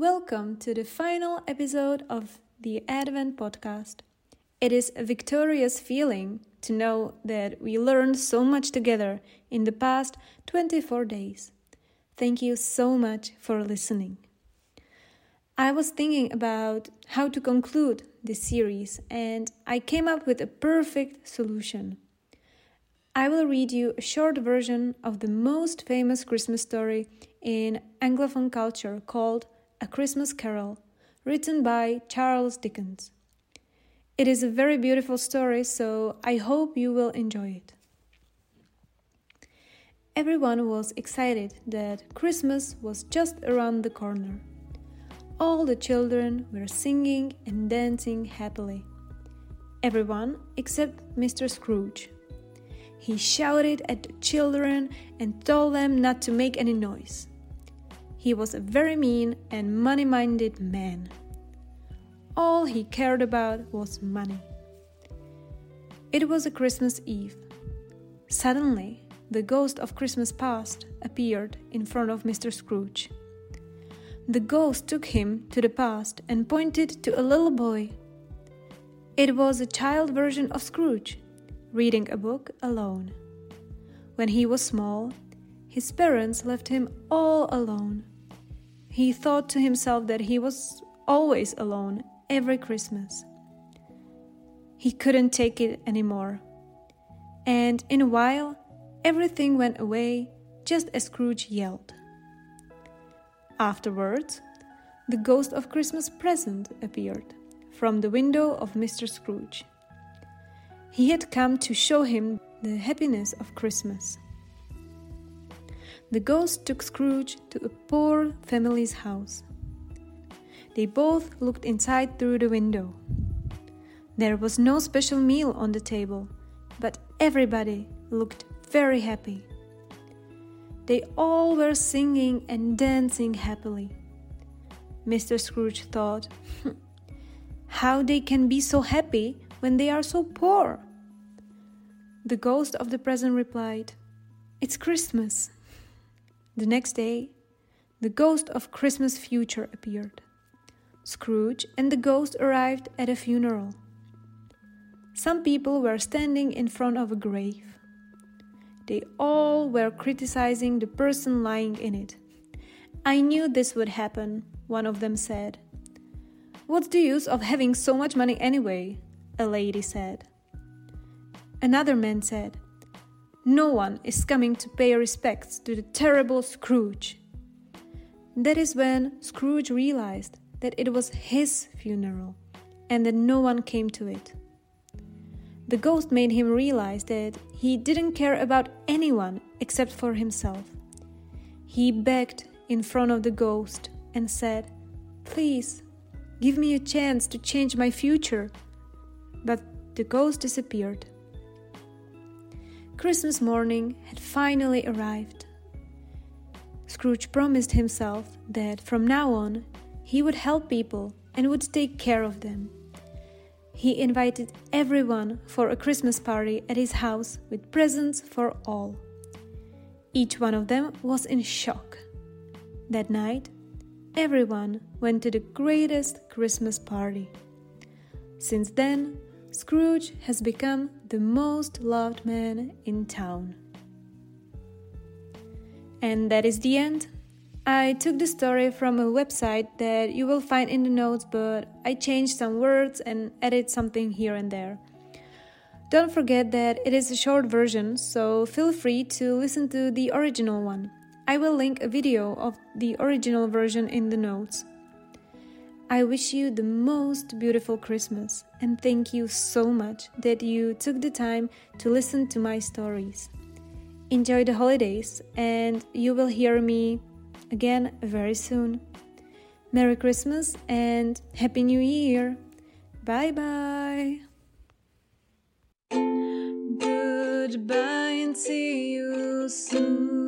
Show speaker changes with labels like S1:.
S1: Welcome to the final episode of the Advent podcast. It is a victorious feeling to know that we learned so much together in the past 24 days. Thank you so much for listening. I was thinking about how to conclude this series and I came up with a perfect solution. I will read you a short version of the most famous Christmas story in Anglophone culture called A Christmas Carol, written by Charles Dickens. It is a very beautiful story, so I hope you will enjoy it. Everyone was excited that Christmas was just around the corner. All the children were singing and dancing happily. Everyone except Mr. Scrooge. He shouted at the children and told them not to make any noise. He was a very mean and money minded man. All he cared about was money. It was a Christmas Eve. Suddenly, the ghost of Christmas past appeared in front of Mr. Scrooge. The ghost took him to the past and pointed to a little boy. It was a child version of Scrooge, reading a book alone. When he was small, his parents left him all alone. He thought to himself that he was always alone every Christmas. He couldn't take it anymore. And in a while, everything went away just as Scrooge yelled. Afterwards, the ghost of Christmas present appeared from the window of Mr. Scrooge. He had come to show him the happiness of Christmas. The ghost took Scrooge to a poor family's house. They both looked inside through the window. There was no special meal on the table, but everybody looked very happy. They all were singing and dancing happily. Mr. Scrooge thought, how they can be so happy when they are so poor? The ghost of the present replied, It's Christmas. The next day, the ghost of Christmas future appeared. Scrooge and the ghost arrived at a funeral. Some people were standing in front of a grave. They all were criticizing the person lying in it. I knew this would happen, one of them said. What's the use of having so much money anyway? A lady said. Another man said, No one is coming to pay respects to the terrible Scrooge. That is when Scrooge realized that it was his funeral and that no one came to it. The ghost made him realize that he didn't care about anyone except for himself. He begged in front of the ghost and said, Please, give me a chance to change my future. But the ghost disappeared. Christmas morning had finally arrived. Scrooge promised himself that from now on he would help people and would take care of them. He invited everyone for a Christmas party at his house with presents for all. Each one of them was in shock. That night, everyone went to the greatest Christmas party. Since then, Scrooge has become the most loved man in town. And that is the end. I took the story from a website that you will find in the notes, but I changed some words and added something here and there. Don't forget that it is a short version, so feel free to listen to the original one. I will link a video of the original version in the notes. I wish you the most beautiful Christmas and thank you so much that you took the time to listen to my stories. Enjoy the holidays and you will hear me again very soon. Merry Christmas and Happy New Year! Bye bye! Goodbye and see you soon.